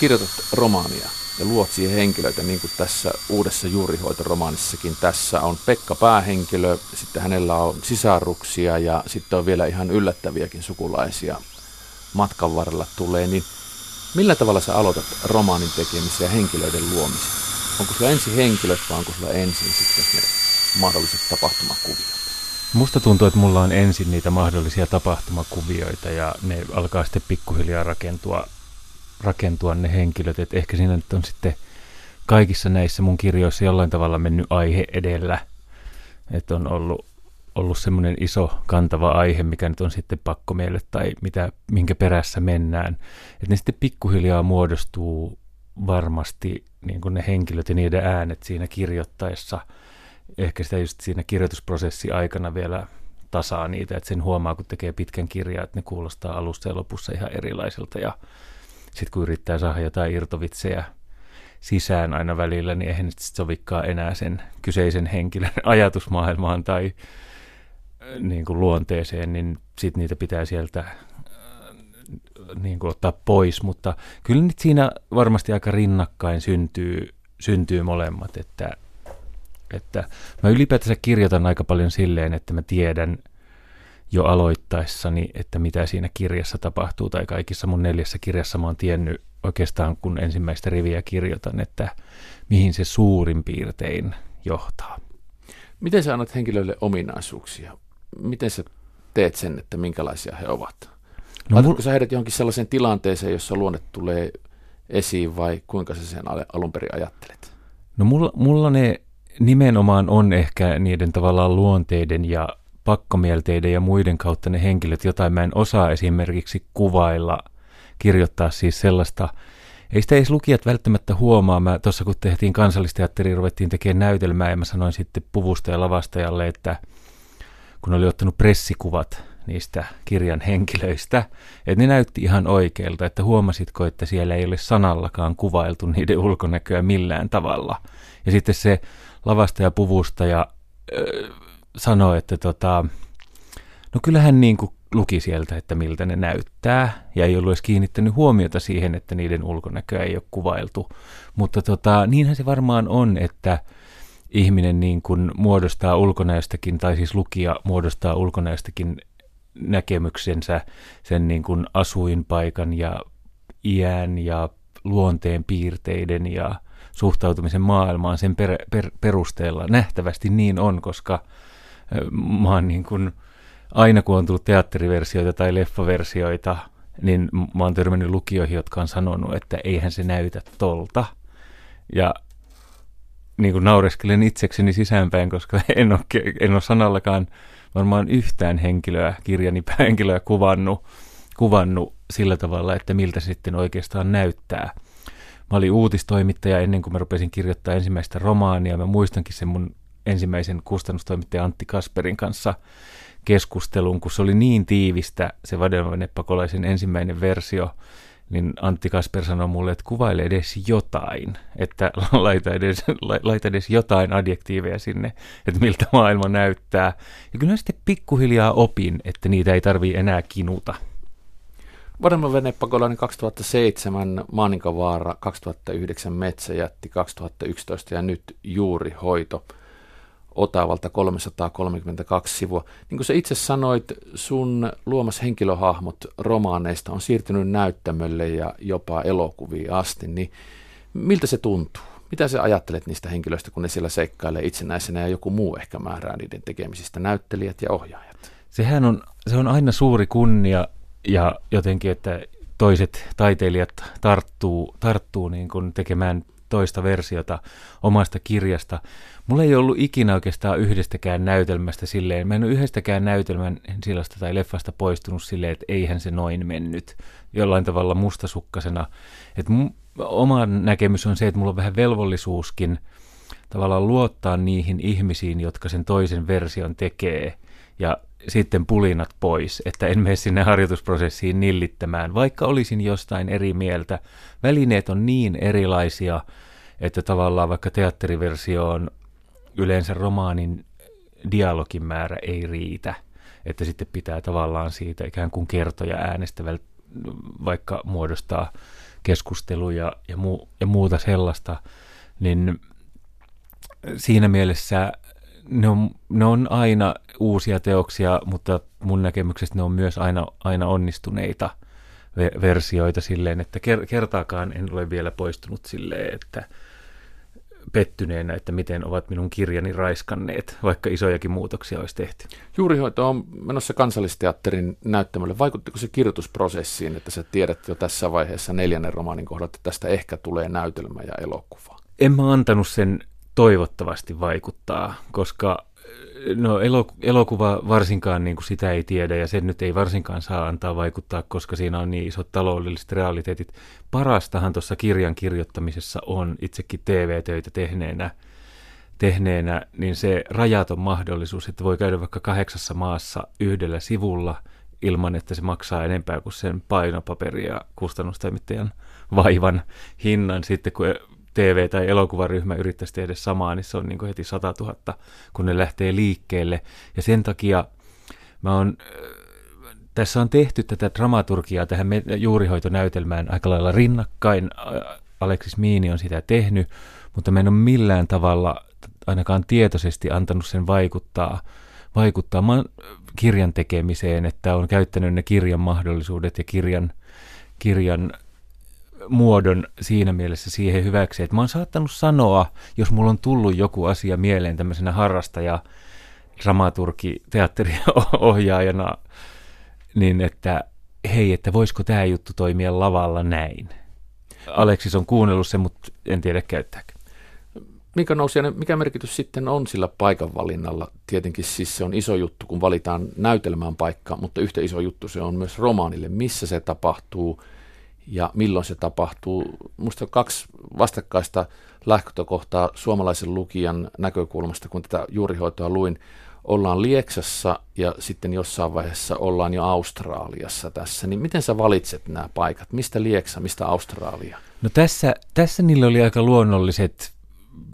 Kirjoitat romaania ja luot siihen henkilöitä, niin kuin tässä uudessa juurihoitoromaanissakin, tässä on Pekka päähenkilö, sitten hänellä on sisaruksia ja sitten on vielä ihan yllättäviäkin sukulaisia matkan varrella tulee, niin millä tavalla sä aloitat romaanin tekemisen ja henkilöiden luomisen? Onko sulla ensin henkilöt vai onko sulla ensin sitten ne mahdolliset tapahtumakuviot? Musta tuntuu, että mulla on ensin niitä mahdollisia tapahtumakuvioita ja ne alkaa sitten pikkuhiljaa rakentua, rakentua ne henkilöt. Et ehkä siinä nyt on sitten kaikissa näissä mun kirjoissa jollain tavalla mennyt aihe edellä. Että on ollut, ollut semmoinen iso kantava aihe, mikä nyt on sitten pakko meille tai mitä, minkä perässä mennään. Että ne sitten pikkuhiljaa muodostuu varmasti niin kuin ne henkilöt ja niiden äänet siinä kirjoittaessa – ehkä sitä just siinä kirjoitusprosessi aikana vielä tasaa niitä, että sen huomaa, kun tekee pitkän kirjan, että ne kuulostaa alussa ja lopussa ihan erilaiselta ja sitten kun yrittää saada jotain irtovitsejä sisään aina välillä, niin eihän nyt sovikaan enää sen kyseisen henkilön ajatusmaailmaan tai äh, niin kuin luonteeseen, niin sitten niitä pitää sieltä äh, niin kuin ottaa pois, mutta kyllä nyt siinä varmasti aika rinnakkain syntyy, syntyy molemmat, että että mä ylipäätänsä kirjoitan aika paljon silleen, että mä tiedän jo aloittaessani, että mitä siinä kirjassa tapahtuu, tai kaikissa mun neljässä kirjassa mä oon tiennyt oikeastaan, kun ensimmäistä riviä kirjoitan, että mihin se suurin piirtein johtaa. Miten sä annat henkilöille ominaisuuksia? Miten sä teet sen, että minkälaisia he ovat? No, Laitatko mul... sä heidät johonkin sellaiseen tilanteeseen, jossa luonne tulee esiin, vai kuinka sä sen alun perin ajattelet? No mulla, mulla ne nimenomaan on ehkä niiden tavallaan luonteiden ja pakkomielteiden ja muiden kautta ne henkilöt, jotain mä en osaa esimerkiksi kuvailla, kirjoittaa siis sellaista, ei sitä edes lukijat välttämättä huomaa. Mä tuossa kun tehtiin kansallisteatteri, ruvettiin tekemään näytelmää ja mä sanoin sitten puvusta ja lavastajalle, että kun oli ottanut pressikuvat niistä kirjan henkilöistä, että ne näytti ihan oikealta, että huomasitko, että siellä ei ole sanallakaan kuvailtu niiden ulkonäköä millään tavalla. Ja sitten se lavasta ja puvusta ja äh, sanoi, että tota, no kyllähän niin kuin luki sieltä, että miltä ne näyttää, ja ei ollut edes kiinnittänyt huomiota siihen, että niiden ulkonäköä ei ole kuvailtu. Mutta tota, niinhän se varmaan on, että ihminen niin kuin muodostaa ulkonäöstäkin, tai siis lukija muodostaa ulkonäöstäkin näkemyksensä sen niin kuin asuinpaikan ja iän ja luonteen piirteiden ja suhtautumisen maailmaan sen per, per, perusteella. Nähtävästi niin on, koska mä oon niin kuin, aina kun on tullut teatteriversioita tai leffaversioita, niin mä oon törmännyt lukijoihin, jotka on sanonut, että eihän se näytä tolta. Ja niin kuin naureskelen itsekseni sisäänpäin, koska en ole, en ole sanallakaan varmaan yhtään henkilöä, kirjani päähenkilöä kuvannut, kuvannut sillä tavalla, että miltä se sitten oikeastaan näyttää – Mä olin uutistoimittaja ennen kuin mä rupesin kirjoittaa ensimmäistä romaania. Mä muistankin sen mun ensimmäisen kustannustoimittaja Antti Kasperin kanssa keskustelun, kun se oli niin tiivistä, se Vadenvanepakolaisen ensimmäinen versio, niin Antti Kasper sanoi mulle, että kuvaile edes jotain, että laita edes, laita edes jotain adjektiiveja sinne, että miltä maailma näyttää. Ja kyllä sitten pikkuhiljaa opin, että niitä ei tarvii enää kinuta. Varma venepakolainen 2007, Maaninkavaara 2009, Metsäjätti 2011 ja nyt juuri hoito Otavalta 332 sivua. Niin kuin sä itse sanoit, sun luomas henkilöhahmot romaaneista on siirtynyt näyttämölle ja jopa elokuviin asti, niin miltä se tuntuu? Mitä sä ajattelet niistä henkilöistä, kun ne siellä seikkailee itsenäisenä ja joku muu ehkä määrää niiden tekemisistä, näyttelijät ja ohjaajat? Sehän on, se on aina suuri kunnia ja jotenkin, että toiset taiteilijat tarttuu, tarttuu niin kuin tekemään toista versiota omasta kirjasta. Mulla ei ollut ikinä oikeastaan yhdestäkään näytelmästä silleen, mä en ole yhdestäkään näytelmän sillasta tai leffasta poistunut silleen, että eihän se noin mennyt jollain tavalla mustasukkasena. Et m- oma näkemys on se, että mulla on vähän velvollisuuskin tavallaan luottaa niihin ihmisiin, jotka sen toisen version tekee ja sitten pulinat pois, että en mene sinne harjoitusprosessiin nillittämään, vaikka olisin jostain eri mieltä. Välineet on niin erilaisia, että tavallaan vaikka teatteriversioon yleensä romaanin dialogin määrä ei riitä, että sitten pitää tavallaan siitä ikään kuin kertoja äänestä vaikka muodostaa keskustelu ja, muu, ja muuta sellaista, niin siinä mielessä ne on, ne on aina uusia teoksia, mutta mun näkemyksestä ne on myös aina, aina onnistuneita versioita silleen, että kertaakaan en ole vielä poistunut silleen, että pettyneenä, että miten ovat minun kirjani raiskanneet, vaikka isojakin muutoksia olisi tehty. Juurihoito on menossa kansallisteatterin näyttämölle. Vaikuttiko se kirjoitusprosessiin, että sä tiedät jo tässä vaiheessa neljännen romaanin kohdalla, että tästä ehkä tulee näytelmä ja elokuva? En mä antanut sen toivottavasti vaikuttaa, koska no elokuva varsinkaan niin kuin sitä ei tiedä ja sen nyt ei varsinkaan saa antaa vaikuttaa, koska siinä on niin isot taloudelliset realiteetit. Parastahan tuossa kirjan kirjoittamisessa on itsekin TV-töitä tehneenä, tehneenä, niin se rajaton mahdollisuus, että voi käydä vaikka kahdeksassa maassa yhdellä sivulla ilman, että se maksaa enempää kuin sen painopaperi ja kustannustoimittajan vaivan hinnan sitten, kun TV- tai elokuvaryhmä yrittäisi tehdä samaa, niin se on niin kuin heti 100 000, kun ne lähtee liikkeelle. Ja sen takia mä oon, äh, tässä on tehty tätä dramaturgiaa tähän juurihoitonäytelmään aika lailla rinnakkain. Aleksis Miini on sitä tehnyt, mutta mä en ole millään tavalla ainakaan tietoisesti antanut sen vaikuttaa, vaikuttaa kirjan tekemiseen, että on käyttänyt ne kirjan mahdollisuudet ja kirjan, kirjan muodon siinä mielessä siihen hyväksi, että mä oon saattanut sanoa, jos mulla on tullut joku asia mieleen tämmöisenä harrastaja, dramaturgi, teatteriohjaajana, niin että hei, että voisiko tämä juttu toimia lavalla näin. Aleksis on kuunnellut sen, mutta en tiedä käyttääkö. Mikä nousi, mikä merkitys sitten on sillä paikan valinnalla? Tietenkin siis se on iso juttu, kun valitaan näytelmään paikka, mutta yhtä iso juttu se on myös romaanille. Missä se tapahtuu? Ja milloin se tapahtuu. Minusta on kaksi vastakkaista lähtökohtaa suomalaisen lukijan näkökulmasta, kun tätä juurihoitoa luin. Ollaan Lieksassa ja sitten jossain vaiheessa ollaan jo Australiassa tässä. Niin miten sä valitset nämä paikat? Mistä Lieksa, mistä Australia? No tässä, tässä niillä oli aika luonnolliset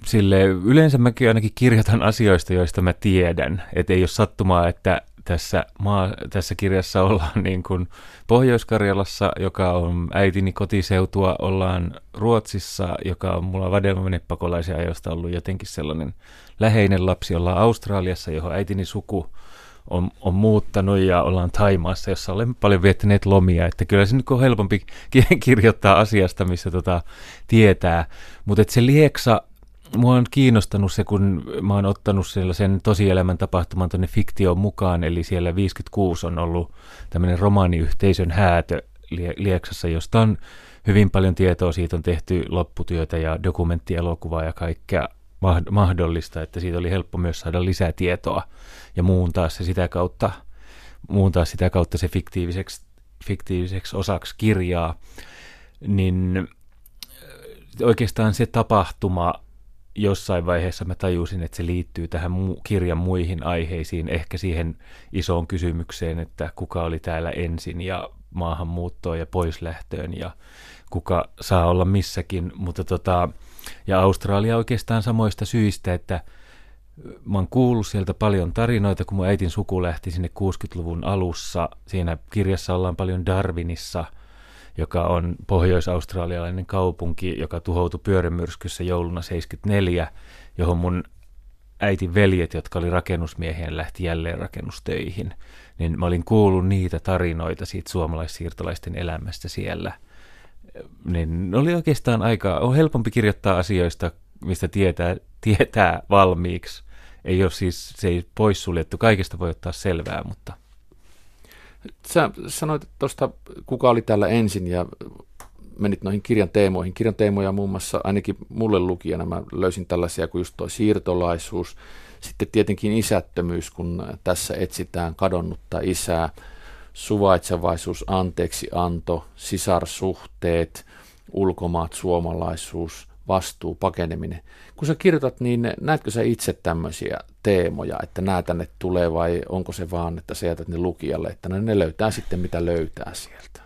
sille yleensä mäkin ainakin kirjoitan asioista, joista mä tiedän. Että ei ole sattumaa, että tässä, maa, tässä kirjassa ollaan niin kuin Pohjois-Karjalassa, joka on äitini kotiseutua, ollaan Ruotsissa, joka on mulla vadelmavenepakolaisia ajoista ollut jotenkin sellainen läheinen lapsi, ollaan Australiassa, johon äitini suku on, on muuttanut ja ollaan Taimaassa, jossa olen paljon viettäneet lomia, että kyllä se nyt on helpompi kirjoittaa asiasta, missä tota tietää, mutta se lieksa mua on kiinnostanut se, kun mä oon ottanut sellaisen tosielämän tapahtuman tuonne fiktioon mukaan, eli siellä 56 on ollut tämmöinen romaaniyhteisön häätö Lieksassa, josta on hyvin paljon tietoa, siitä on tehty lopputyötä ja dokumenttielokuvaa ja kaikkea mahdollista, että siitä oli helppo myös saada lisää tietoa ja muuntaa se sitä kautta, muuntaa sitä kautta se fiktiiviseksi, fiktiiviseksi osaksi kirjaa, niin oikeastaan se tapahtuma jossain vaiheessa mä tajusin, että se liittyy tähän mu- kirjan muihin aiheisiin, ehkä siihen isoon kysymykseen, että kuka oli täällä ensin ja maahanmuuttoon ja poislähtöön ja kuka saa olla missäkin, mutta tota, ja Australia oikeastaan samoista syistä, että mä oon kuullut sieltä paljon tarinoita, kun mun äitin suku lähti sinne 60-luvun alussa. Siinä kirjassa ollaan paljon Darwinissa – joka on pohjois-australialainen kaupunki, joka tuhoutui pyörämyrskyssä jouluna 74, johon mun äitin veljet, jotka oli rakennusmiehiä, lähti jälleen rakennustöihin. Niin mä olin kuullut niitä tarinoita siitä suomalaissiirtolaisten elämästä siellä. Niin oli oikeastaan aika, on helpompi kirjoittaa asioista, mistä tietää, tietää valmiiksi. Ei ole siis, se ei poissuljettu, kaikesta voi ottaa selvää, mutta Sä sanoit tuosta, kuka oli täällä ensin ja menit noihin kirjan teemoihin. Kirjan teemoja muun muassa ainakin mulle lukijana mä löysin tällaisia kuin just tuo siirtolaisuus, sitten tietenkin isättömyys, kun tässä etsitään kadonnutta isää, suvaitsevaisuus, anteeksi anto, sisarsuhteet, ulkomaat, suomalaisuus, vastuu, pakeneminen. Kun sä kirjoitat, niin näetkö sä itse tämmöisiä teemoja, että nämä tänne tulee vai onko se vaan, että sä jätät ne lukijalle, että ne löytää sitten mitä löytää sieltä?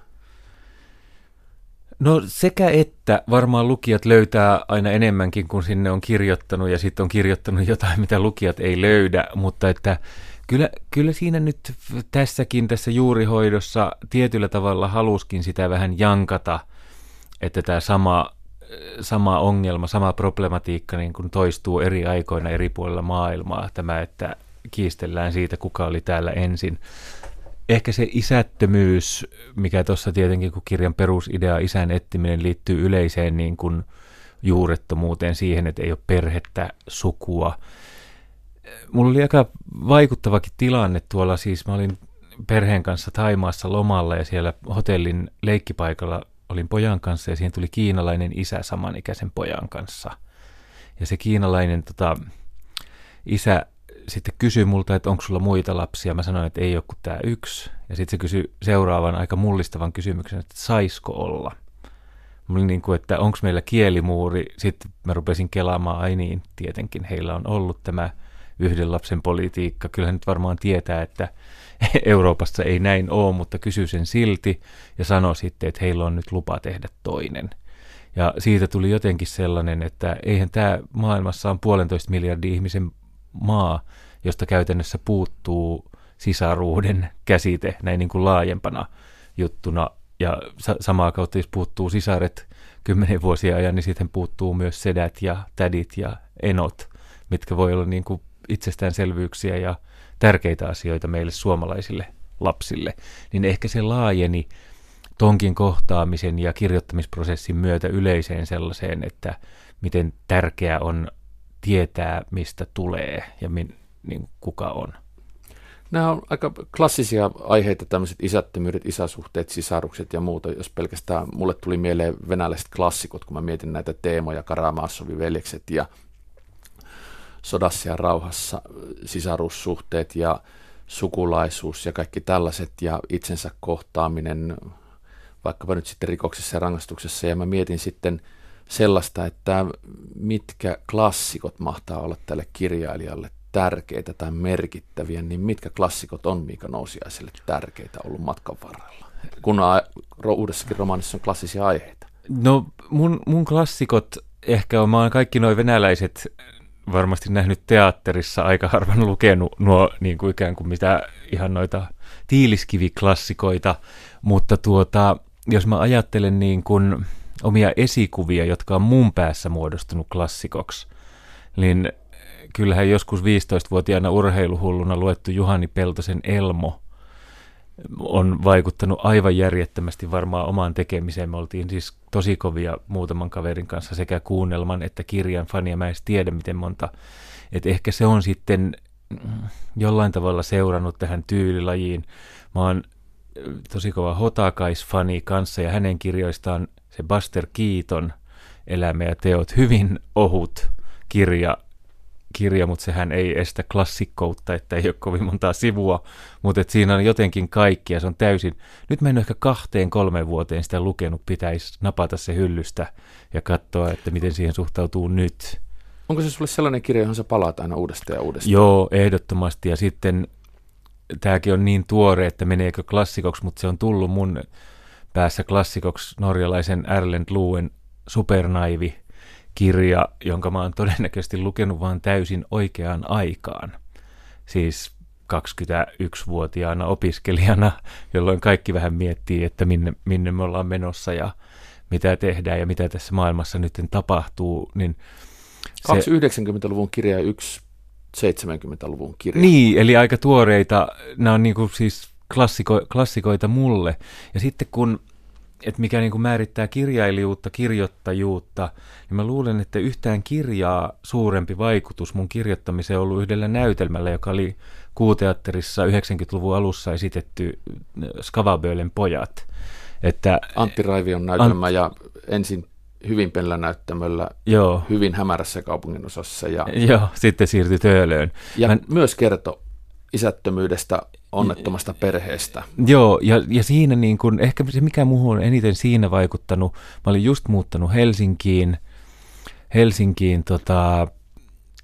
No sekä että varmaan lukijat löytää aina enemmänkin kuin sinne on kirjoittanut ja sitten on kirjoittanut jotain, mitä lukijat ei löydä, mutta että kyllä, kyllä siinä nyt tässäkin, tässä juurihoidossa tietyllä tavalla haluskin sitä vähän jankata – että tämä sama, sama ongelma, sama problematiikka niin kuin toistuu eri aikoina eri puolilla maailmaa. Tämä, että kiistellään siitä, kuka oli täällä ensin. Ehkä se isättömyys, mikä tuossa tietenkin, kun kirjan perusidea isän etsiminen liittyy yleiseen niin kuin juurettomuuteen siihen, että ei ole perhettä, sukua. Mulla oli aika vaikuttavakin tilanne tuolla, siis mä olin perheen kanssa Taimaassa lomalla ja siellä hotellin leikkipaikalla olin pojan kanssa ja siihen tuli kiinalainen isä samanikäisen pojan kanssa. Ja se kiinalainen tota, isä sitten kysyi multa, että onko sulla muita lapsia. Mä sanoin, että ei ole kuin tämä yksi. Ja sitten se kysyi seuraavan aika mullistavan kysymyksen, että saisiko olla. Mä olin niin kuin, että onko meillä kielimuuri. Sitten mä rupesin kelaamaan, ai niin, tietenkin heillä on ollut tämä yhden lapsen politiikka. Kyllä nyt varmaan tietää, että Euroopassa ei näin ole, mutta kysyi sen silti ja sanoi sitten, että heillä on nyt lupa tehdä toinen. Ja siitä tuli jotenkin sellainen, että eihän tämä maailmassa on puolentoista miljardin ihmisen maa, josta käytännössä puuttuu sisaruuden käsite näin niin kuin laajempana juttuna. Ja sa- samaa kautta, jos puuttuu sisaret kymmenen vuosia ajan, niin sitten puuttuu myös sedät ja tädit ja enot, mitkä voi olla niin kuin itsestäänselvyyksiä ja tärkeitä asioita meille suomalaisille lapsille. Niin ehkä se laajeni tonkin kohtaamisen ja kirjoittamisprosessin myötä yleiseen sellaiseen, että miten tärkeää on tietää, mistä tulee ja min, niin kuka on. Nämä on aika klassisia aiheita, tämmöiset isättömyydet, isäsuhteet, sisarukset ja muuta. Jos pelkästään mulle tuli mieleen venäläiset klassikot, kun mä mietin näitä teemoja, Karamaassovi veljekset ja sodassa ja rauhassa sisarussuhteet ja sukulaisuus ja kaikki tällaiset ja itsensä kohtaaminen vaikkapa nyt sitten rikoksessa ja rangaistuksessa. Ja mä mietin sitten sellaista, että mitkä klassikot mahtaa olla tälle kirjailijalle tärkeitä tai merkittäviä, niin mitkä klassikot on Miika Nousiaiselle tärkeitä ollut matkan varrella? Kun uudessakin romaanissa on klassisia aiheita. No mun, mun klassikot ehkä on, mä oon kaikki nuo venäläiset varmasti nähnyt teatterissa, aika harvan lukenut nuo niin kuin ikään kuin mitä ihan noita tiiliskiviklassikoita, mutta tuota, jos mä ajattelen niin kuin omia esikuvia, jotka on mun päässä muodostunut klassikoksi, niin kyllähän joskus 15-vuotiaana urheiluhulluna luettu Juhani Peltosen Elmo on vaikuttanut aivan järjettömästi varmaan omaan tekemiseen. Me oltiin siis tosi kovia muutaman kaverin kanssa sekä kuunnelman että kirjan fania. Mä en tiedä, miten monta. Et ehkä se on sitten jollain tavalla seurannut tähän tyylilajiin. Mä oon tosi kova Hotakais-fani kanssa ja hänen kirjoistaan se Buster Keaton Elämä ja teot hyvin ohut kirja, kirja, mutta sehän ei estä klassikkoutta, että ei ole kovin montaa sivua, mutta että siinä on jotenkin kaikki ja se on täysin, nyt mä en ehkä kahteen kolmeen vuoteen sitä lukenut, pitäisi napata se hyllystä ja katsoa, että miten siihen suhtautuu nyt. Onko se sulle sellainen kirja, johon sä palaat aina uudestaan ja uudestaan? Joo, ehdottomasti ja sitten tämäkin on niin tuore, että meneekö klassikoksi, mutta se on tullut mun päässä klassikoksi norjalaisen Erlend Luen Supernaivi kirja, jonka mä oon todennäköisesti lukenut vain täysin oikeaan aikaan. Siis 21-vuotiaana opiskelijana, jolloin kaikki vähän miettii, että minne, minne me ollaan menossa ja mitä tehdään ja mitä tässä maailmassa nyt tapahtuu. Niin Kaksi 90-luvun kirja ja yksi 70-luvun kirja. Niin, eli aika tuoreita. Nämä on niin kuin siis klassiko, klassikoita mulle. Ja sitten kun, että mikä niin kuin määrittää kirjailijuutta, kirjoittajuutta, niin mä luulen, että yhtään kirjaa suurempi vaikutus mun kirjoittamiseen on ollut yhdellä näytelmällä, joka oli Kuuteatterissa 90-luvun alussa esitetty äh, Skavabölen pojat. Että, Antti Raivion näytelmä Ant- ja ensin hyvin pellä näyttämöllä, Joo. hyvin hämärässä kaupunginosassa. Ja, Joo, sitten siirtyi Töölöön. Ja Mä... myös kertoi isättömyydestä, onnettomasta perheestä. Joo, ja, ja siinä niin kun, ehkä se mikä muuhun eniten siinä vaikuttanut, mä olin just muuttanut Helsinkiin, Helsinkiin tota,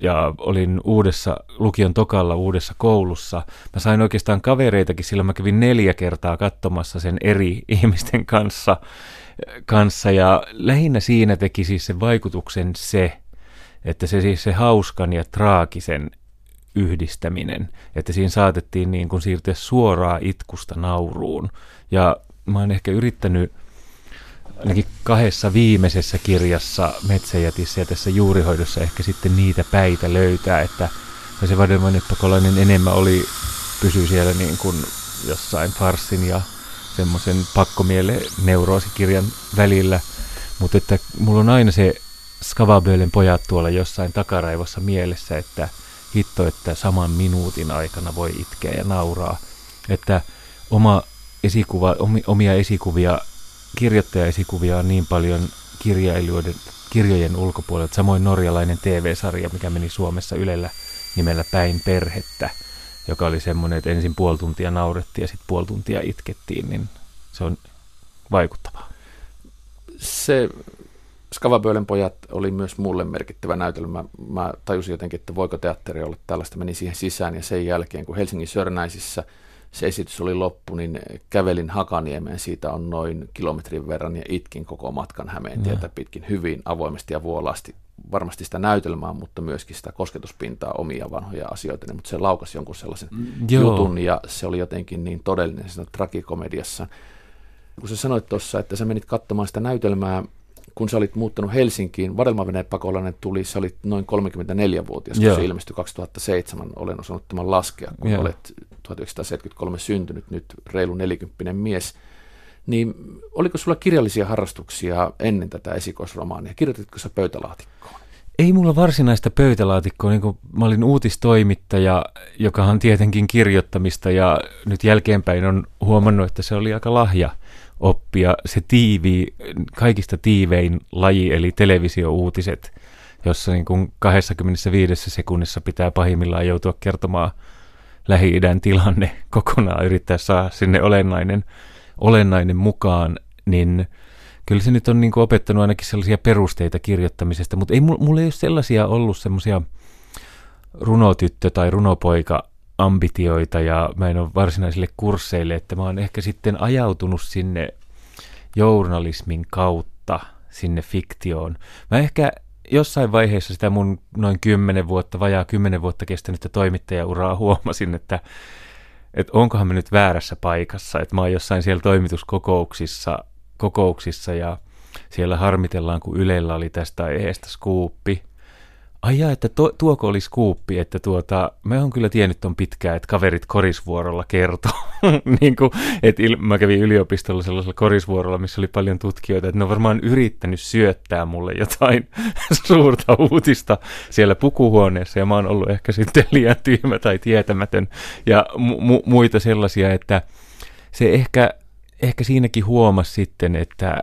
ja olin uudessa lukion tokalla uudessa koulussa. Mä sain oikeastaan kavereitakin, sillä mä kävin neljä kertaa katsomassa sen eri ihmisten kanssa, kanssa ja lähinnä siinä teki siis se vaikutuksen se, että se siis se hauskan ja traagisen yhdistäminen, että siinä saatettiin niin kuin siirtyä suoraan itkusta nauruun. Ja mä oon ehkä yrittänyt ainakin kahdessa viimeisessä kirjassa Metsäjätissä ja tässä juurihoidossa ehkä sitten niitä päitä löytää, että se vadelmanneppakolainen enemmän oli, pysyi siellä niin kuin jossain farsin ja semmoisen pakkomielle neuroosikirjan välillä, mutta että mulla on aina se Skavabölen pojat tuolla jossain takaraivossa mielessä, että hitto, että saman minuutin aikana voi itkeä ja nauraa. Että oma esikuva, omia esikuvia, kirjoittajaesikuvia on niin paljon kirjailijoiden, kirjojen ulkopuolelta. Samoin norjalainen TV-sarja, mikä meni Suomessa Ylellä nimellä Päin perhettä, joka oli semmoinen, että ensin puoli tuntia naurettiin ja sitten puoli tuntia itkettiin, niin se on vaikuttavaa. Se Skavabölen pojat oli myös mulle merkittävä näytelmä. Mä tajusin jotenkin, että voiko teatteri olla tällaista. Menin siihen sisään ja sen jälkeen, kun Helsingin Sörnäisissä se esitys oli loppu, niin kävelin Hakaniemeen. Siitä on noin kilometrin verran ja itkin koko matkan Hämeen tietä pitkin hyvin avoimesti ja vuolaasti. Varmasti sitä näytelmää, mutta myöskin sitä kosketuspintaa omia vanhoja asioita. Mutta se laukasi jonkun sellaisen mm, Joo. jutun ja se oli jotenkin niin todellinen siinä tragikomediassa. Kun sä sanoit tuossa, että sä menit katsomaan sitä näytelmää kun sä olit muuttanut Helsinkiin, vadelmaveneen pakolainen tuli, sä olit noin 34-vuotias, kun Joo. se ilmestyi 2007, olen osannut tämän laskea, kun Joo. olet 1973 syntynyt, nyt reilu 40 mies. Niin oliko sulla kirjallisia harrastuksia ennen tätä esikoisromaania? Kirjoititko sä pöytälaatikkoon? Ei mulla varsinaista pöytälaatikkoa, niin kun mä olin uutistoimittaja, joka on tietenkin kirjoittamista ja nyt jälkeenpäin on huomannut, että se oli aika lahja oppia se tiivi, kaikista tiivein laji, eli televisiouutiset, jossa niin kuin 25 sekunnissa pitää pahimmillaan joutua kertomaan Lähi-idän tilanne kokonaan, yrittää saada sinne olennainen, olennainen mukaan, niin kyllä se nyt on niin kuin opettanut ainakin sellaisia perusteita kirjoittamisesta, mutta ei mulla ei ole sellaisia ollut semmoisia runotyttö- tai runopoika ambitioita ja mä en ole varsinaisille kursseille, että mä oon ehkä sitten ajautunut sinne journalismin kautta sinne fiktioon. Mä ehkä jossain vaiheessa sitä mun noin kymmenen vuotta, vajaa kymmenen vuotta kestänyttä toimittajauraa huomasin, että, että onkohan me nyt väärässä paikassa, että mä oon jossain siellä toimituskokouksissa kokouksissa ja siellä harmitellaan, kun Ylellä oli tästä aiheesta skuuppi, Ai jaa, että to, tuoko oli skuuppi, että tuota, mä oon kyllä tiennyt ton pitkään, että kaverit korisvuorolla kertoo. niin kuin, että il, mä kävin yliopistolla sellaisella korisvuorolla, missä oli paljon tutkijoita, että ne on varmaan yrittänyt syöttää mulle jotain suurta uutista siellä pukuhuoneessa, ja mä oon ollut ehkä sitten liian tyhmä tai tietämätön, ja mu- muita sellaisia, että se ehkä, ehkä siinäkin huomasi sitten, että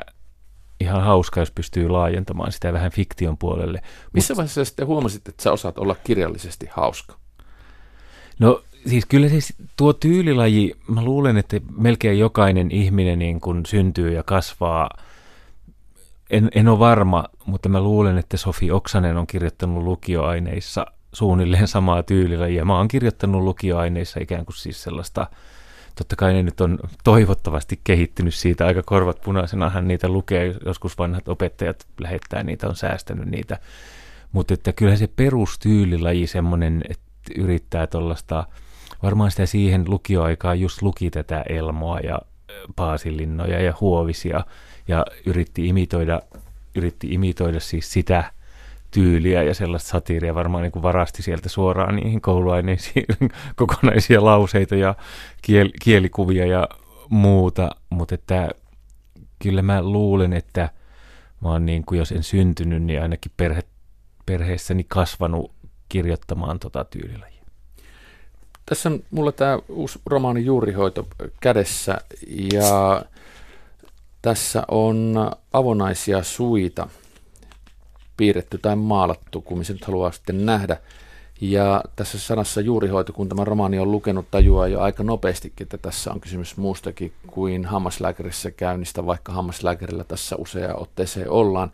ihan hauska, jos pystyy laajentamaan sitä vähän fiktion puolelle. Missä Mut, vaiheessa sitten huomasit, että sä osaat olla kirjallisesti hauska? No siis kyllä siis tuo tyylilaji, mä luulen, että melkein jokainen ihminen niin kun syntyy ja kasvaa, en, en ole varma, mutta mä luulen, että Sofi Oksanen on kirjoittanut lukioaineissa suunnilleen samaa tyylilajia. Mä oon kirjoittanut lukioaineissa ikään kuin siis sellaista totta kai ne nyt on toivottavasti kehittynyt siitä. Aika korvat punaisena, hän niitä lukee, joskus vanhat opettajat lähettää niitä, on säästänyt niitä, mutta että kyllä se perustyylilaji semmoinen, että yrittää tuollaista, varmaan sitä siihen lukioaikaan just luki tätä Elmoa ja Paasilinnoja ja Huovisia ja yritti imitoida, yritti imitoida siis sitä tyyliä ja sellaista satiiria varmaan niin kuin varasti sieltä suoraan niihin kouluaineisiin kokonaisia lauseita ja kiel, kielikuvia ja muuta, mutta että kyllä mä luulen, että mä oon niin kuin, jos en syntynyt, niin ainakin perhe, perheessäni kasvanut kirjoittamaan tota tyylilajia. Tässä on mulla tämä uusi romaani Juurihoito kädessä ja tässä on avonaisia suita – piirretty tai maalattu, kun se nyt haluaa sitten nähdä. Ja tässä sanassa juurihoito, kun tämä romaani on lukenut, tajuaa jo aika nopeastikin, että tässä on kysymys muustakin kuin hammaslääkärissä käynnistä, vaikka hammaslääkärillä tässä usea otteeseen ollaan.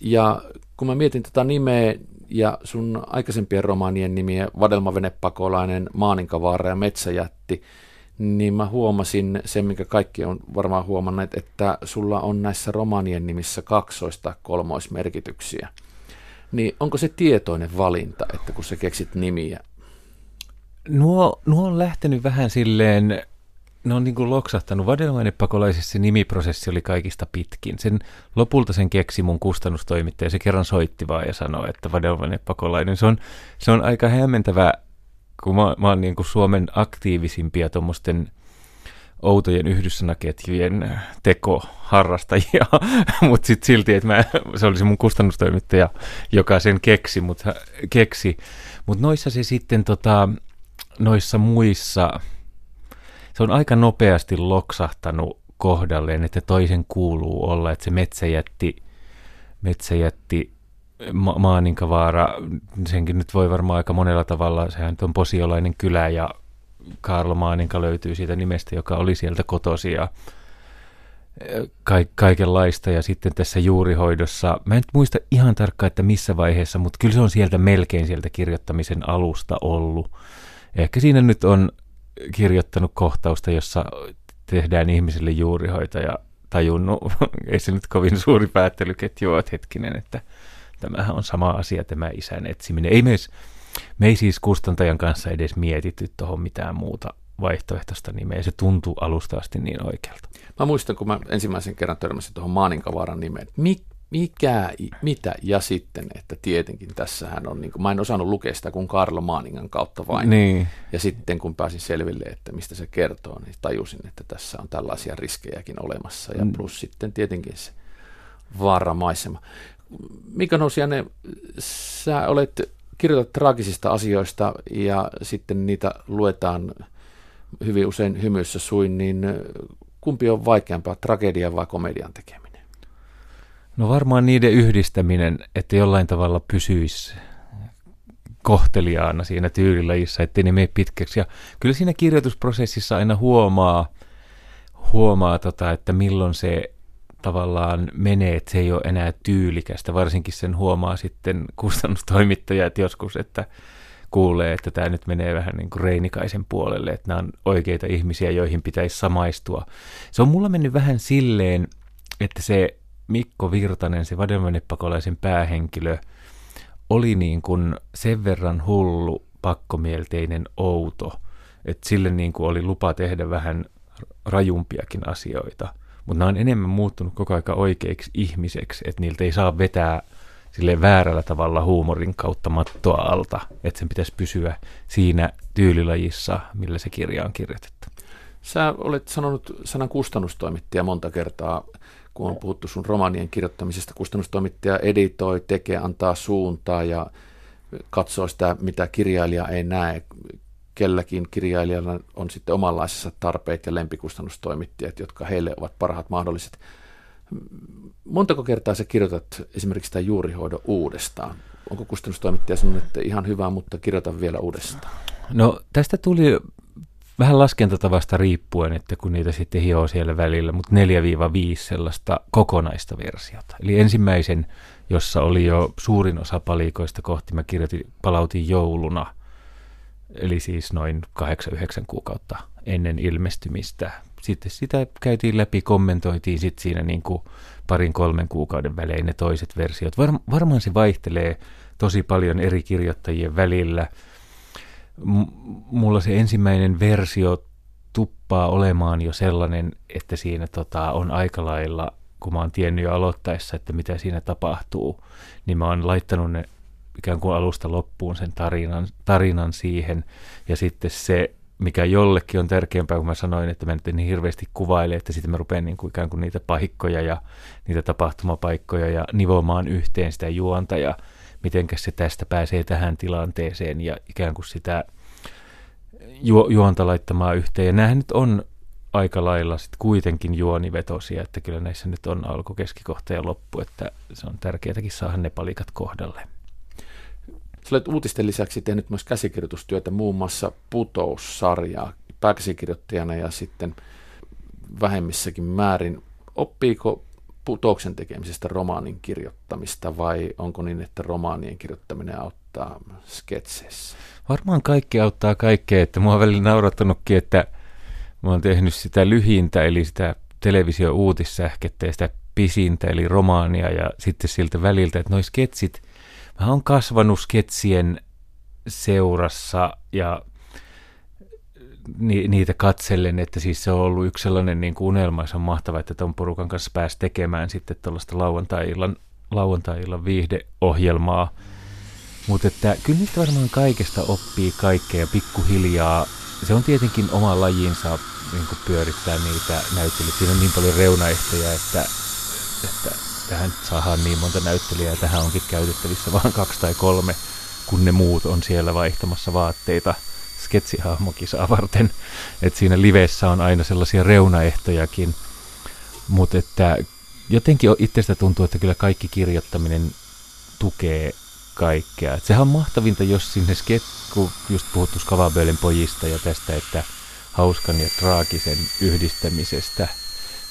Ja kun mä mietin tätä nimeä ja sun aikaisempien romaanien nimiä, Vadelmavenepakolainen, Maaninkavaara ja Metsäjätti, niin mä huomasin sen, mikä kaikki on varmaan huomanneet, että sulla on näissä romanien nimissä kaksoista kolmoismerkityksiä. Niin onko se tietoinen valinta, että kun sä keksit nimiä? Nuo, nuo on lähtenyt vähän silleen ne on niin kuin loksahtanut. Vadelmainepakolaisissa se nimiprosessi oli kaikista pitkin. Sen, lopulta sen keksi mun kustannustoimittaja. Se kerran soitti vaan ja sanoi, että vadelmainepakolainen. Se on, se on aika hämmentävä, kun mä, mä oon niin kuin Suomen aktiivisimpia tuommoisten outojen yhdyssanaketjujen tekoharrastajia, mutta sitten silti, että mä, se oli se mun kustannustoimittaja, joka sen keksi, mutta keksi. Mut noissa se sitten tota, noissa muissa, se on aika nopeasti loksahtanut kohdalleen, että toisen kuuluu olla, että se metsäjätti, metsäjätti Maaninkavaara, senkin nyt voi varmaan aika monella tavalla, sehän on posiolainen kylä ja Karlo Maaninka löytyy siitä nimestä, joka oli sieltä kotosi ja ka- kaikenlaista. Ja sitten tässä juurihoidossa, mä en nyt muista ihan tarkkaan, että missä vaiheessa, mutta kyllä se on sieltä melkein sieltä kirjoittamisen alusta ollut. Ehkä siinä nyt on kirjoittanut kohtausta, jossa tehdään ihmisille juurihoita ja tajunnut, ei se nyt kovin suuri päättelyketju ole, hetkinen, että tämähän on sama asia, tämä isän etsiminen. Ei me, me ei siis kustantajan kanssa edes mietitty tuohon mitään muuta vaihtoehtoista nimeä, se tuntuu alusta asti niin oikealta. Mä muistan, kun mä ensimmäisen kerran törmäsin tuohon Maaninkavaaran nimeen, Mik, mikä, mitä ja sitten, että tietenkin tässähän on, niin kuin, mä en osannut lukea sitä kuin Karlo Maaningan kautta vain. Niin. Ja sitten kun pääsin selville, että mistä se kertoo, niin tajusin, että tässä on tällaisia riskejäkin olemassa. Ja mm. plus sitten tietenkin se vaaramaisema. Mika Nousianen, sä olet kirjoitat traagisista asioista ja sitten niitä luetaan hyvin usein hymyssä suin, niin kumpi on vaikeampaa, tragedia vai komedian tekeminen? No varmaan niiden yhdistäminen, että jollain tavalla pysyisi kohteliaana siinä tyylilajissa, ettei ne mene pitkäksi. Ja kyllä siinä kirjoitusprosessissa aina huomaa, huomaa tota, että milloin se tavallaan menee, että se ei ole enää tyylikästä. Varsinkin sen huomaa sitten kustannustoimittajat joskus, että kuulee, että tämä nyt menee vähän niin kuin Reinikaisen puolelle, että nämä on oikeita ihmisiä, joihin pitäisi samaistua. Se on mulla mennyt vähän silleen, että se Mikko Virtanen, se vadelmanepakolaisen päähenkilö, oli niin kuin sen verran hullu, pakkomielteinen, outo, että sille niin kuin oli lupa tehdä vähän rajumpiakin asioita – mutta nämä on enemmän muuttunut koko aika oikeiksi ihmiseksi, että niiltä ei saa vetää sille väärällä tavalla huumorin kautta mattoa alta, että sen pitäisi pysyä siinä tyylilajissa, millä se kirja on kirjoitettu. Sä olet sanonut sanan kustannustoimittaja monta kertaa, kun on puhuttu sun romanien kirjoittamisesta. Kustannustoimittaja editoi, tekee, antaa suuntaa ja katsoo sitä, mitä kirjailija ei näe kelläkin kirjailijalla on sitten omanlaisessa tarpeet ja lempikustannustoimittajat, jotka heille ovat parhaat mahdolliset. Montako kertaa sä kirjoitat esimerkiksi tämä juurihoidon uudestaan? Onko kustannustoimittaja sanonut, että ihan hyvä, mutta kirjoita vielä uudestaan? No tästä tuli vähän laskentatavasta riippuen, että kun niitä sitten hioo siellä välillä, mutta 4-5 sellaista kokonaista versiota. Eli ensimmäisen, jossa oli jo suurin osa palikoista kohti, mä kirjoitin, palautin jouluna – eli siis noin 8-9 kuukautta ennen ilmestymistä. Sitten sitä käytiin läpi, kommentoitiin sitten siinä niin kuin parin kolmen kuukauden välein ne toiset versiot. Var, varmaan se vaihtelee tosi paljon eri kirjoittajien välillä. M- mulla se ensimmäinen versio tuppaa olemaan jo sellainen, että siinä tota, on aika lailla, kun mä oon tiennyt jo aloittaessa, että mitä siinä tapahtuu, niin mä oon laittanut ne ikään kuin alusta loppuun sen tarinan, tarinan siihen. Ja sitten se, mikä jollekin on tärkeämpää, kun mä sanoin, että mä nyt niin hirveästi kuvaile, että sitten mä rupean niin kuin ikään kuin niitä paikkoja ja niitä tapahtumapaikkoja ja nivomaan yhteen sitä juonta ja mitenkä se tästä pääsee tähän tilanteeseen ja ikään kuin sitä ju- juonta laittamaan yhteen. Ja näähän nyt on aika lailla sitten kuitenkin juonivetosia, että kyllä näissä nyt on alku, keskikohta ja loppu, että se on tärkeätäkin saada ne palikat kohdalle. Sä olet uutisten lisäksi tehnyt myös käsikirjoitustyötä muun muassa Putous-sarjaa pääkäsikirjoittajana ja sitten vähemmissäkin määrin. Oppiiko putouksen tekemisestä romaanin kirjoittamista vai onko niin, että romaanien kirjoittaminen auttaa sketseissä? Varmaan kaikki auttaa kaikkea, että mua on välillä naurattanutkin, että mä oon tehnyt sitä lyhintä, eli sitä televisio-uutissähkettä ja sitä pisintä, eli romaania ja sitten siltä väliltä, että noi sketsit – Mä oon kasvanut sketsien seurassa ja ni, niitä katsellen, että siis se on ollut yksi sellainen niin kuin unelma, se on mahtava, että tuon porukan kanssa pääsi tekemään sitten tuollaista lauantai-illan, lauantai-illan viihdeohjelmaa. Mutta että kyllä niistä varmaan kaikesta oppii kaikkea pikkuhiljaa. Se on tietenkin oma lajinsa niin pyörittää niitä näyttelyitä. Siinä on niin paljon reunaehtoja, että, että tähän saadaan niin monta näyttelijää tähän onkin käytettävissä vain kaksi tai kolme, kun ne muut on siellä vaihtamassa vaatteita sketsihahmokisaa varten. Että siinä livessä on aina sellaisia reunaehtojakin, mutta että jotenkin itsestä tuntuu, että kyllä kaikki kirjoittaminen tukee kaikkea. Et sehän on mahtavinta, jos sinne sket, kun just puhuttu Skavabölin pojista ja tästä, että hauskan ja traagisen yhdistämisestä,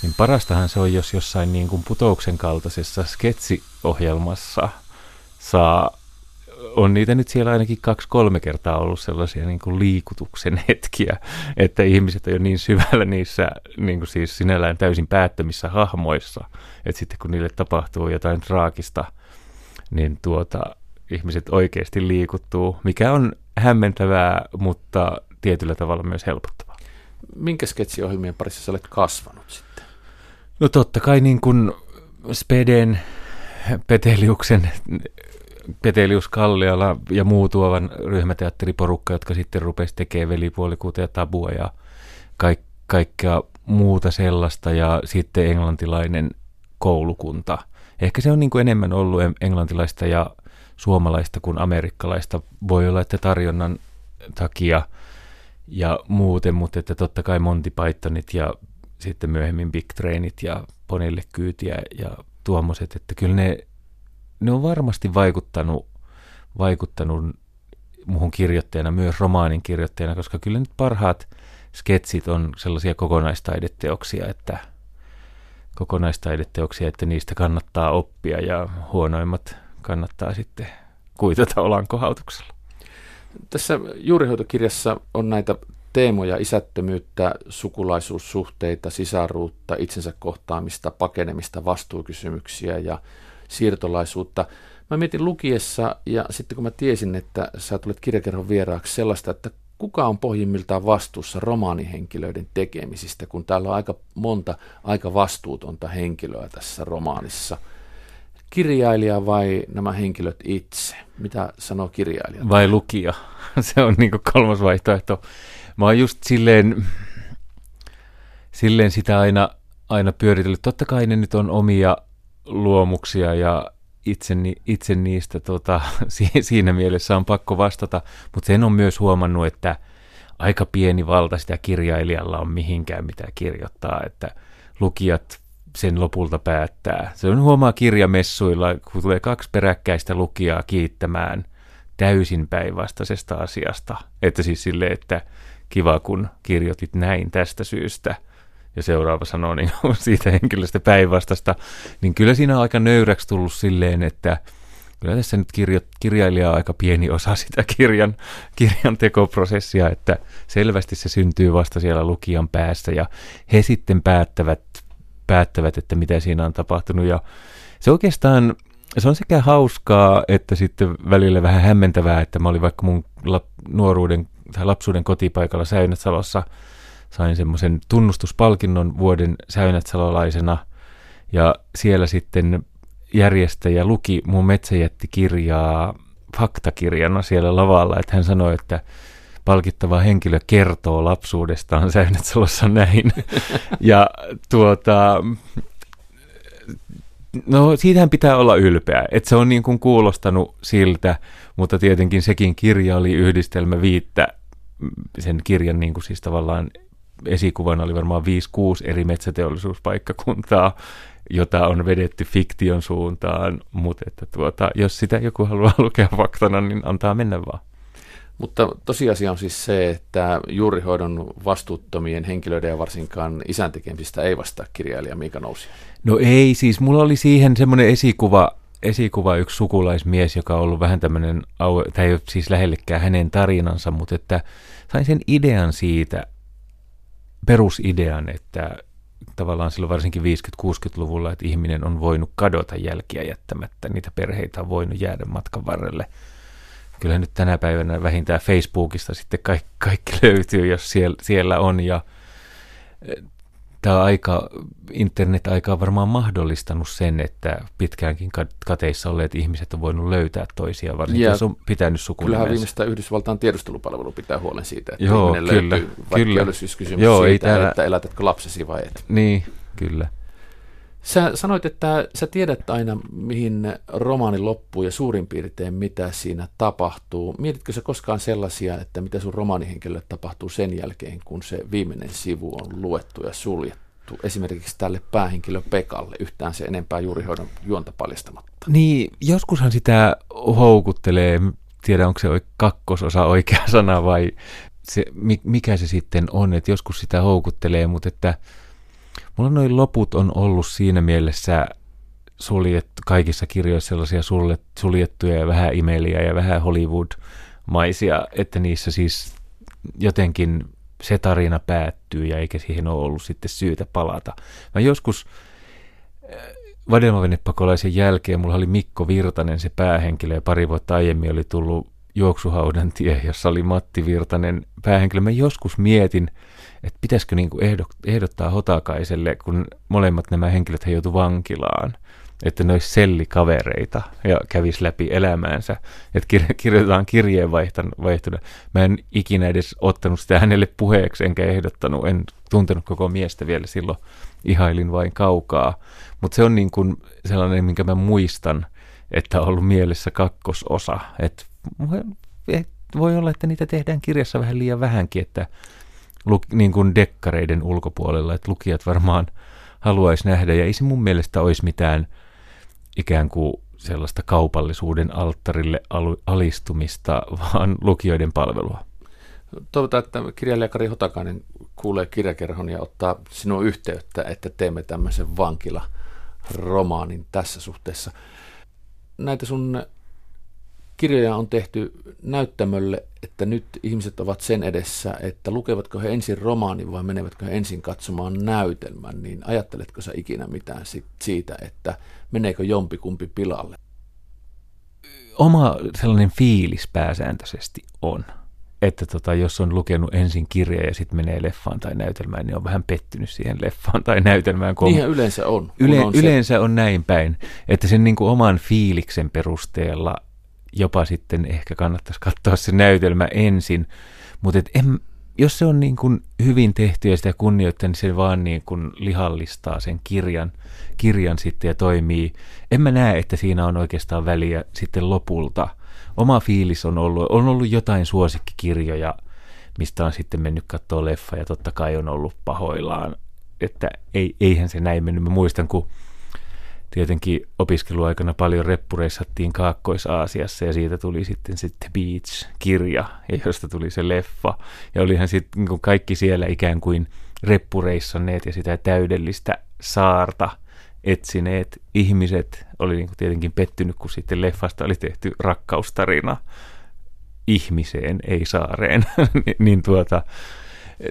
niin parastahan se on, jos jossain niin kuin putouksen kaltaisessa sketsiohjelmassa saa on niitä nyt siellä ainakin kaksi-kolme kertaa ollut sellaisia niin kuin liikutuksen hetkiä, että ihmiset on jo niin syvällä niissä niin kuin siis sinällään täysin päättömissä hahmoissa, että sitten kun niille tapahtuu jotain traagista, niin tuota, ihmiset oikeasti liikuttuu, mikä on hämmentävää, mutta tietyllä tavalla myös helpottavaa. Minkä sketsiohjelmien parissa sä olet kasvanut sitten? No totta kai niin kuin Speden, Peteliuksen, Petelius Kalliala ja muu tuovan ryhmäteatteriporukka, jotka sitten rupesi tekemään velipuolikuuta ja tabua ja kaik- kaikkea muuta sellaista ja sitten englantilainen koulukunta. Ehkä se on niin kuin enemmän ollut englantilaista ja suomalaista kuin amerikkalaista. Voi olla, että tarjonnan takia ja muuten, mutta että totta kai Monty Pythonit ja sitten myöhemmin Big Trainit ja Ponille kyytiä ja tuommoiset, että kyllä ne, ne on varmasti vaikuttanut, vaikuttanut muuhun kirjoittajana, myös romaanin kirjoittajana, koska kyllä nyt parhaat sketsit on sellaisia kokonaistaideteoksia, että kokonaistaideteoksia, että niistä kannattaa oppia ja huonoimmat kannattaa sitten kuitata olankohautuksella. Tässä juurihoitokirjassa on näitä teemoja, isättömyyttä, sukulaisuussuhteita, sisaruutta, itsensä kohtaamista, pakenemista, vastuukysymyksiä ja siirtolaisuutta. Mä mietin lukiessa ja sitten kun mä tiesin, että sä tulet kirjakerhon vieraaksi sellaista, että kuka on pohjimmiltaan vastuussa romaanihenkilöiden tekemisistä, kun täällä on aika monta aika vastuutonta henkilöä tässä romaanissa – kirjailija vai nämä henkilöt itse? Mitä sanoo kirjailija? Vai lukija? Se on niin kolmas vaihtoehto. Mä oon just silleen, silleen sitä aina, aina pyöritellyt. Totta kai ne nyt on omia luomuksia ja itse, itse niistä tota, siinä mielessä on pakko vastata, mutta sen on myös huomannut, että aika pieni valta sitä kirjailijalla on mihinkään mitä kirjoittaa, että lukijat sen lopulta päättää. Se on huomaa kirjamessuilla, kun tulee kaksi peräkkäistä lukijaa kiittämään täysin päinvastaisesta asiasta. Että siis sille, että kiva kun kirjoitit näin tästä syystä ja seuraava sanoo niin siitä henkilöstä päinvastasta, niin kyllä siinä on aika nöyräksi tullut silleen, että kyllä tässä nyt kirjo, kirjailija on aika pieni osa sitä kirjan, kirjan tekoprosessia, että selvästi se syntyy vasta siellä lukijan päässä ja he sitten päättävät päättävät, että mitä siinä on tapahtunut. Ja se oikeastaan, se on sekä hauskaa, että sitten välillä vähän hämmentävää, että mä olin vaikka mun nuoruuden tai lapsuuden kotipaikalla Säynätsalossa, sain semmoisen tunnustuspalkinnon vuoden säynätsalolaisena, ja siellä sitten järjestäjä luki mun metsäjättikirjaa faktakirjana siellä lavalla, että hän sanoi, että palkittava henkilö kertoo lapsuudestaan Säynätsalossa näin. ja tuota, no siitähän pitää olla ylpeä, että se on niin kuin kuulostanut siltä, mutta tietenkin sekin kirja oli yhdistelmä viittä, sen kirjan niin kuin siis tavallaan esikuvana oli varmaan 5-6 eri metsäteollisuuspaikkakuntaa, jota on vedetty fiktion suuntaan, mutta että tuota, jos sitä joku haluaa lukea faktana, niin antaa mennä vaan. Mutta tosiasia on siis se, että juurihoidon vastuuttomien henkilöiden ja varsinkaan isän tekemisistä ei vastaa kirjailija Miika Nousi. No ei, siis mulla oli siihen semmoinen esikuva, esikuva yksi sukulaismies, joka on ollut vähän tämmöinen, tämä ei ole siis lähellekään hänen tarinansa, mutta että sain sen idean siitä, perusidean, että tavallaan silloin varsinkin 50-60-luvulla, että ihminen on voinut kadota jälkiä jättämättä, niitä perheitä on voinut jäädä matkan varrelle – kyllä nyt tänä päivänä vähintään Facebookista sitten kaikki, kaikki löytyy, jos siellä, siellä on. Ja tämä aika, internet-aika on varmaan mahdollistanut sen, että pitkäänkin kateissa olleet ihmiset on voinut löytää toisia, varsinkin jos on pitänyt sukunimensä. Kyllähän viimeistään Yhdysvaltain tiedustelupalvelu pitää huolen siitä, että Joo, ihminen kyllä, löytyy, vaikka kyllä. olisi siis kysymys Joo, ei siitä, täällä- että elätätkö lapsesi vai et. Niin, kyllä. Sä sanoit, että sä tiedät aina, mihin romaani loppuu ja suurin piirtein mitä siinä tapahtuu. Mietitkö sä koskaan sellaisia, että mitä sun romaanihenkilölle tapahtuu sen jälkeen, kun se viimeinen sivu on luettu ja suljettu? Esimerkiksi tälle päähenkilö Pekalle, yhtään se enempää juurihoidon juonta paljastamatta. Niin, joskushan sitä houkuttelee, tiedä onko se kakkososa oikea sana vai se, mi- mikä se sitten on, että joskus sitä houkuttelee, mutta että mulla noin loput on ollut siinä mielessä suljettu, kaikissa kirjoissa sellaisia suljettuja ja vähän imeliä ja vähän Hollywood-maisia, että niissä siis jotenkin se tarina päättyy ja eikä siihen ole ollut sitten syytä palata. Mä joskus Vadelmavenepakolaisen jälkeen mulla oli Mikko Virtanen se päähenkilö ja pari vuotta aiemmin oli tullut Juoksuhaudan tie, jossa oli Matti Virtanen päähenkilö. Mä joskus mietin, että pitäisikö niinku ehdo- ehdottaa Hotakaiselle, kun molemmat nämä henkilöt he joutu vankilaan, että ne olisi sellikavereita ja kävisi läpi elämäänsä. Että kir- kirjoitetaan kirjeenvaihtona. Mä en ikinä edes ottanut sitä hänelle puheeksi, enkä ehdottanut, en tuntenut koko miestä vielä silloin, ihailin vain kaukaa. Mutta se on niin kuin sellainen, minkä mä muistan, että on ollut mielessä kakkososa. Et et voi olla, että niitä tehdään kirjassa vähän liian vähänkin, että luk, niin kuin dekkareiden ulkopuolella, että lukijat varmaan haluaisi nähdä, ja ei se mun mielestä olisi mitään ikään kuin sellaista kaupallisuuden alttarille alistumista, vaan lukijoiden palvelua. Toivotaan, että kirjailija Kari Hotakainen kuulee kirjakerhon ja ottaa sinua yhteyttä, että teemme tämmöisen vankila-romaanin tässä suhteessa. Näitä sun kirjoja on tehty näyttämölle, että nyt ihmiset ovat sen edessä, että lukevatko he ensin romaanin vai menevätkö he ensin katsomaan näytelmän, niin ajatteletko sä ikinä mitään sit siitä, että meneekö jompikumpi pilalle? Oma sellainen fiilis pääsääntöisesti on, että tota, jos on lukenut ensin kirja ja sitten menee leffaan tai näytelmään, niin on vähän pettynyt siihen leffaan tai näytelmään. kun Niinhän yleensä on. Yle, on se- yleensä on näin päin, että sen niin kuin oman fiiliksen perusteella jopa sitten ehkä kannattaisi katsoa se näytelmä ensin, mutta en, jos se on niin kuin hyvin tehty ja sitä kunnioittaa, niin se vaan niin kuin lihallistaa sen kirjan, kirjan sitten ja toimii. En mä näe, että siinä on oikeastaan väliä sitten lopulta. Oma fiilis on ollut, on ollut jotain suosikkikirjoja, mistä on sitten mennyt katsoa leffa ja totta kai on ollut pahoillaan, että ei, eihän se näin mennyt. Mä muistan, kun tietenkin opiskeluaikana paljon reppureissattiin Kaakkois-Aasiassa ja siitä tuli sitten se The Beach-kirja, ja josta tuli se leffa. Ja olihan sitten niin kaikki siellä ikään kuin reppureissanneet ja sitä täydellistä saarta etsineet ihmiset oli niin tietenkin pettynyt, kun sitten leffasta oli tehty rakkaustarina ihmiseen, ei saareen. Ni- niin tuota,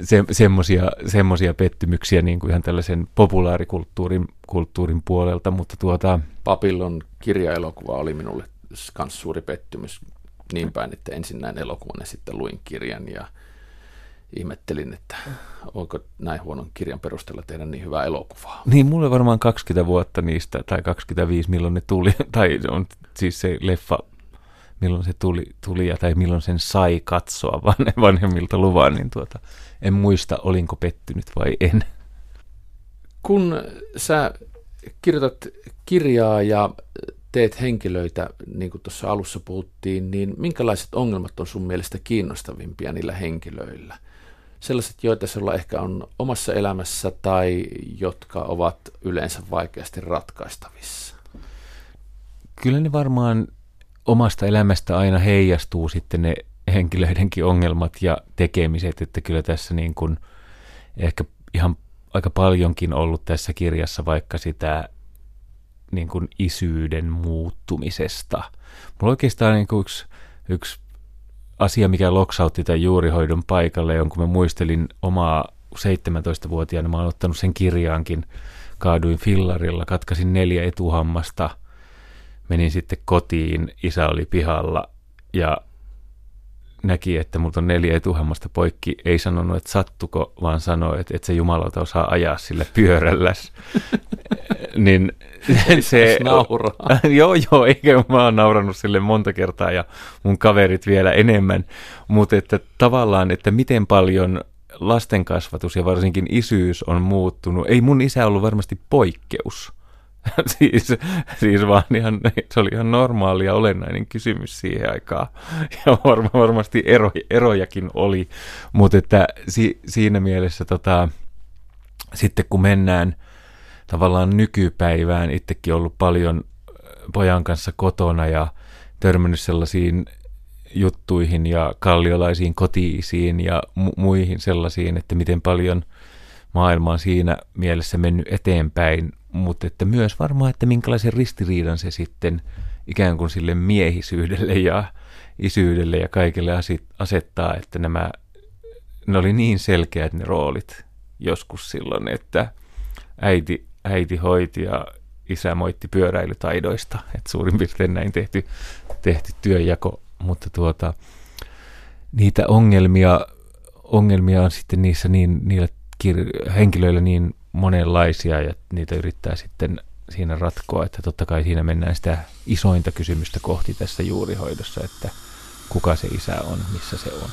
se, semmosia, semmosia pettymyksiä niin kuin ihan tällaisen populaarikulttuurin kulttuurin puolelta, mutta tuota, Papillon kirjaelokuva oli minulle myös suuri pettymys niin päin, että ensin näin elokuvan ja sitten luin kirjan ja ihmettelin, että onko näin huonon kirjan perusteella tehdä niin hyvää elokuvaa. niin mulle varmaan 20 vuotta niistä, tai 25 milloin ne tuli, tai on siis se leffa, milloin se tuli, tuli ja, tai milloin sen sai katsoa vanhe- vanhemmilta luvan, niin tuota, en muista, olinko pettynyt vai en. Kun sä kirjoitat kirjaa ja teet henkilöitä, niin kuin tuossa alussa puhuttiin, niin minkälaiset ongelmat on sun mielestä kiinnostavimpia niillä henkilöillä? Sellaiset, joita sulla ehkä on omassa elämässä tai jotka ovat yleensä vaikeasti ratkaistavissa. Kyllä ne varmaan omasta elämästä aina heijastuu sitten ne henkilöidenkin ongelmat ja tekemiset, että kyllä tässä niin kuin ehkä ihan aika paljonkin ollut tässä kirjassa vaikka sitä niin kuin isyyden muuttumisesta. Mulla oikeastaan niin kuin yksi, yksi asia, mikä loksautti tämän juurihoidon paikalle, on kun mä muistelin omaa 17-vuotiaana, mä oon ottanut sen kirjaankin, kaaduin fillarilla, katkasin neljä etuhammasta, menin sitten kotiin, isä oli pihalla ja näki, että multa on neljä etuhammasta poikki, ei sanonut, että sattuko, vaan sanoi, että, että se jumalauta osaa ajaa sillä pyörälläs. niin se... nauraa. joo, joo, eikä mä oon naurannut sille monta kertaa ja mun kaverit vielä enemmän. Mutta että tavallaan, että miten paljon lasten kasvatus ja varsinkin isyys on muuttunut. Ei mun isä ollut varmasti poikkeus siis, siis vaan ihan, se oli ihan normaali ja olennainen kysymys siihen aikaan. Ja varma, varmasti ero, erojakin oli, mutta että si, siinä mielessä tota, sitten kun mennään tavallaan nykypäivään, itsekin ollut paljon pojan kanssa kotona ja törmännyt sellaisiin juttuihin ja kalliolaisiin kotiisiin ja mu- muihin sellaisiin, että miten paljon maailma on siinä mielessä mennyt eteenpäin mutta että myös varmaan, että minkälaisen ristiriidan se sitten ikään kuin sille miehisyydelle ja isyydelle ja kaikille asettaa, että nämä, ne oli niin selkeät ne roolit joskus silloin, että äiti, äiti hoiti ja isä moitti pyöräilytaidoista, että suurin piirtein näin tehty, tehty työjako, mutta tuota, niitä ongelmia, ongelmia on sitten niissä niin, niillä kir- henkilöillä niin monenlaisia ja niitä yrittää sitten siinä ratkoa, että totta kai siinä mennään sitä isointa kysymystä kohti tässä juurihoidossa, että kuka se isä on, missä se on.